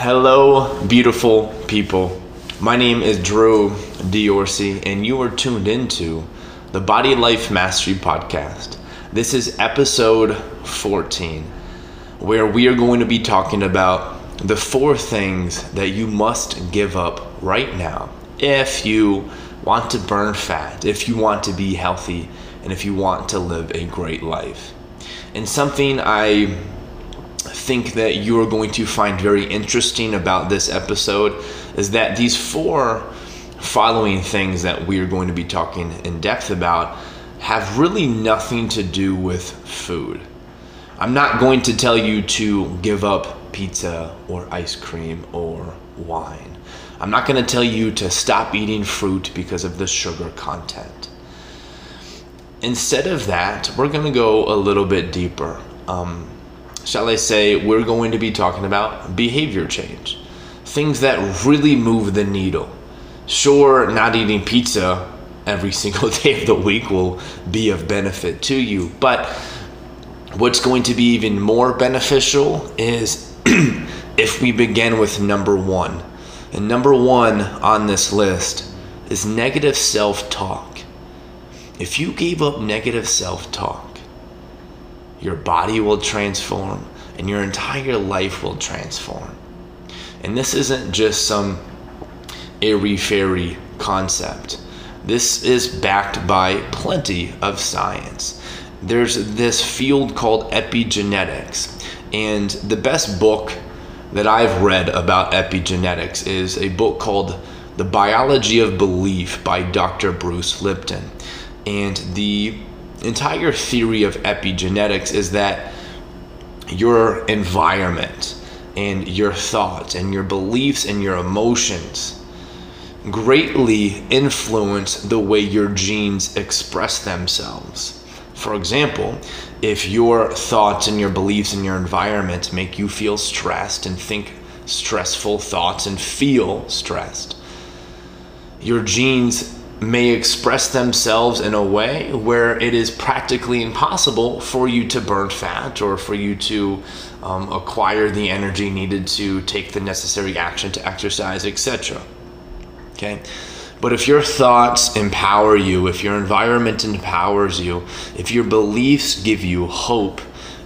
Hello, beautiful people. My name is Drew Diorsi, and you are tuned into the Body Life Mastery Podcast. This is episode 14, where we are going to be talking about the four things that you must give up right now if you want to burn fat, if you want to be healthy, and if you want to live a great life. And something I think that you are going to find very interesting about this episode is that these four following things that we are going to be talking in depth about have really nothing to do with food. I'm not going to tell you to give up pizza or ice cream or wine. I'm not going to tell you to stop eating fruit because of the sugar content. Instead of that, we're going to go a little bit deeper. Um, shall I say, we're going to be talking about behavior change. Things that really move the needle. Sure, not eating pizza every single day of the week will be of benefit to you, but what's going to be even more beneficial is if we begin with number one. And number one on this list is negative self talk. If you gave up negative self talk, your body will transform, and your entire life will transform. And this isn't just some airy fairy concept. This is backed by plenty of science. There's this field called epigenetics, and the best book that I've read about epigenetics is a book called The Biology of Belief by Dr. Bruce Lipton. And the entire theory of epigenetics is that your environment and your thoughts and your beliefs and your emotions greatly influence the way your genes express themselves. For example, if your thoughts and your beliefs and your environment make you feel stressed and think stressful thoughts and feel stressed, your genes may express themselves in a way where it is practically impossible for you to burn fat or for you to um, acquire the energy needed to take the necessary action to exercise, etc. Okay? But if your thoughts empower you, if your environment empowers you, if your beliefs give you hope,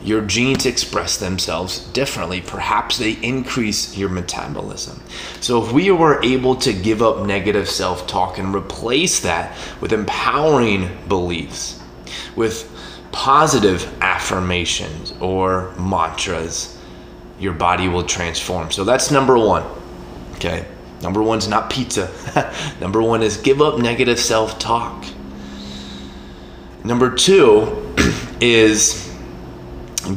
your genes express themselves differently. Perhaps they increase your metabolism. So, if we were able to give up negative self talk and replace that with empowering beliefs, with positive affirmations or mantras, your body will transform. So, that's number one. Okay. Number one's not pizza. number one is give up negative self talk. Number two is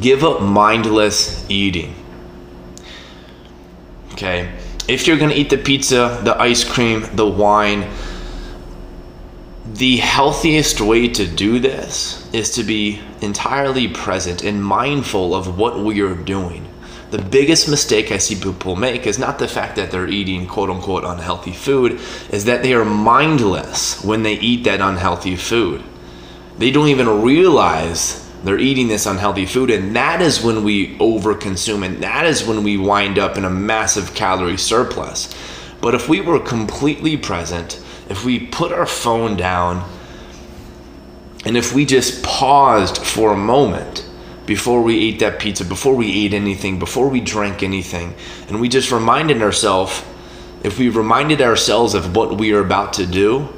give up mindless eating. Okay? If you're to eat the pizza, the ice cream, the wine, the healthiest way to do this is to be entirely present and mindful of what we are doing. The biggest mistake I see people make is not the fact that they're eating quote unquote unhealthy food, is that they are mindless when they eat that unhealthy food. They don't even realize they're eating this unhealthy food, and that is when we overconsume, and that is when we wind up in a massive calorie surplus. But if we were completely present, if we put our phone down, and if we just paused for a moment before we ate that pizza, before we ate anything, before we drank anything, and we just reminded ourselves, if we reminded ourselves of what we are about to do,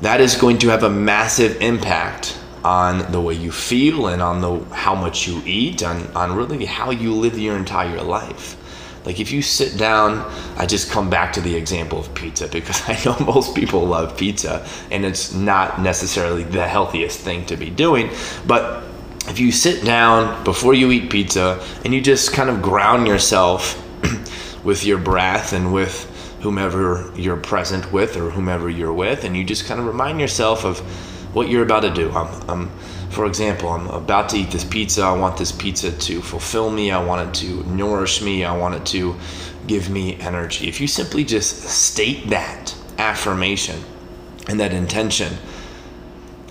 that is going to have a massive impact on the way you feel and on the how much you eat on, on really how you live your entire life. Like if you sit down i just come back to the example of pizza because i know most people love pizza and it's not necessarily the healthiest thing to be doing but if you sit down before you eat pizza and you just kind of ground yourself with your breath and with whomever you're present with or whomever you're with and you just kind of remind yourself of what you're about to do. I'm, I'm, for example, I'm about to eat this pizza. I want this pizza to fulfill me. I want it to nourish me. I want it to give me energy. If you simply just state that affirmation and that intention,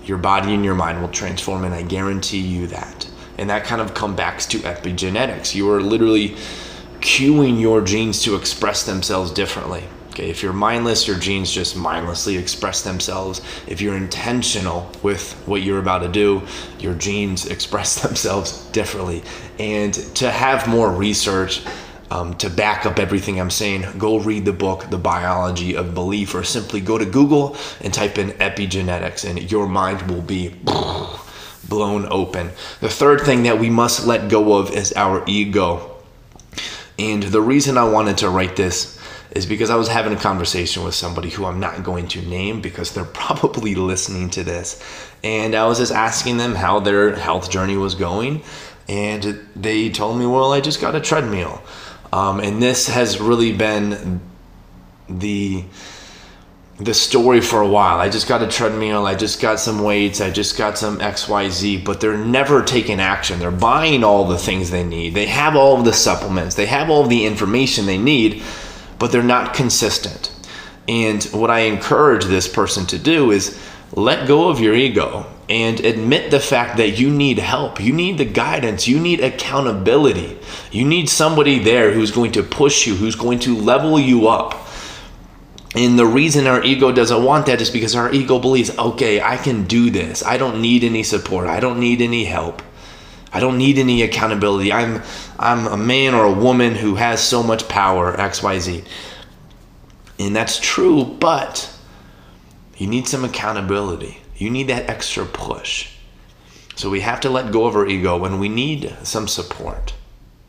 your body and your mind will transform, and I guarantee you that. And that kind of comes back to epigenetics. You are literally cueing your genes to express themselves differently. Okay, if you're mindless, your genes just mindlessly express themselves. If you're intentional with what you're about to do, your genes express themselves differently. And to have more research, um, to back up everything I'm saying, go read the book, The Biology of Belief, or simply go to Google and type in epigenetics, and your mind will be blown open. The third thing that we must let go of is our ego. And the reason I wanted to write this is because I was having a conversation with somebody who I'm not going to name because they're probably listening to this. And I was just asking them how their health journey was going. And they told me, well, I just got a treadmill. Um, and this has really been the the story for a while. I just got a treadmill, I just got some weights, I just got some XYZ, but they're never taking action. They're buying all the things they need. They have all of the supplements, they have all the information they need, but they're not consistent. And what I encourage this person to do is let go of your ego and admit the fact that you need help. You need the guidance. You need accountability. You need somebody there who's going to push you, who's going to level you up. And the reason our ego doesn't want that is because our ego believes, okay, I can do this. I don't need any support. I don't need any help. I don't need any accountability. I'm I'm a man or a woman who has so much power, XYZ. And that's true, but you need some accountability. You need that extra push. So we have to let go of our ego and we need some support.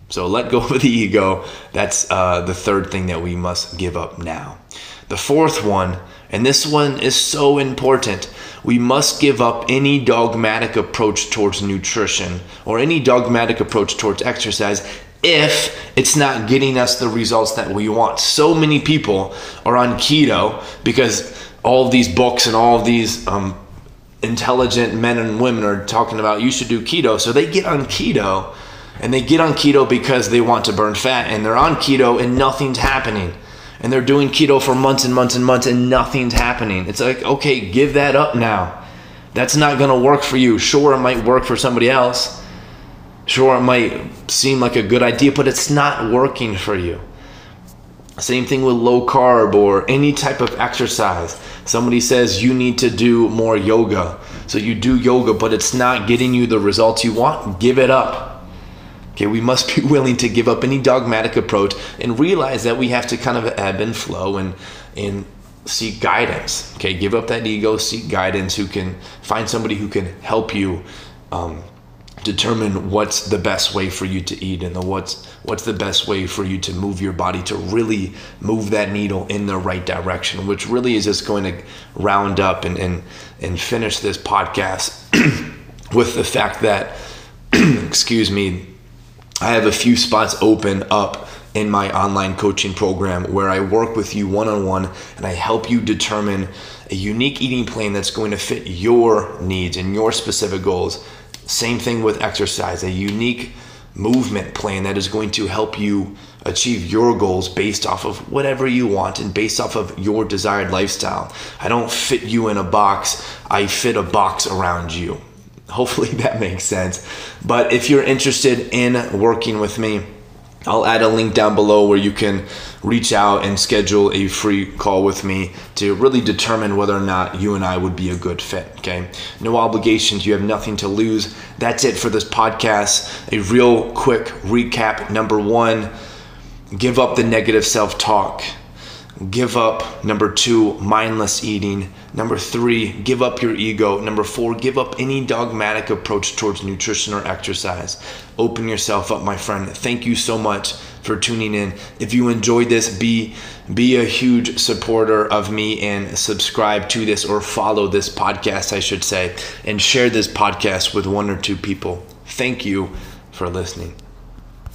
So let go of the ego. That's uh, the third thing that we must give up now. The fourth one, and this one is so important, we must give up any dogmatic approach towards nutrition or any dogmatic approach towards exercise if it's not getting us the results that we want. So many people are on keto because all of these books and all of these um, intelligent men and women are talking about you should do keto. So they get on keto and they get on keto because they want to burn fat and they're on keto and nothing's happening and they're doing keto for months and months and months and nothing's happening. It's like, okay, give that up now. That's not going to work for you. Sure, it might work for somebody else. Sure, it might seem like a good idea, but it's not working for you. Same thing with low carb or any type of exercise. Somebody says you need to do more yoga. So you do yoga, but it's not getting you the results you want. Give it up Okay, we must be willing to give up any dogmatic approach and realize that we have to kind of ebb and flow and and seek guidance. Okay, give up that ego, seek guidance. Who can find somebody who can help you um, determine what's the best way for you to eat and the what's what's the best way for you to move your body to really move that needle in the right direction, which really is just going to round up and and, and finish this podcast with the fact that excuse me I have a few spots open up in my online coaching program where I work with you one on one and I help you determine a unique eating plan that's going to fit your needs and your specific goals. Same thing with exercise, a unique movement plan that is going to help you achieve your goals based off of whatever you want and based off of your desired lifestyle. I don't fit you in a box, I fit a box around you. Hopefully that makes sense. But if you're interested in working with me, I'll add a link down below where you can reach out and schedule a free call with me to really determine whether or not you and I would be a good fit. Okay. No obligations. You have nothing to lose. That's it for this podcast. A real quick recap. Number one, give up the negative self talk. Give up, number two, mindless eating. Number three, give up your ego. Number four, give up any dogmatic approach towards nutrition or exercise. Open yourself up, my friend. Thank you so much for tuning in. If you enjoyed this, be be a huge supporter of me and subscribe to this or follow this podcast, I should say, and share this podcast with one or two people. Thank you for listening.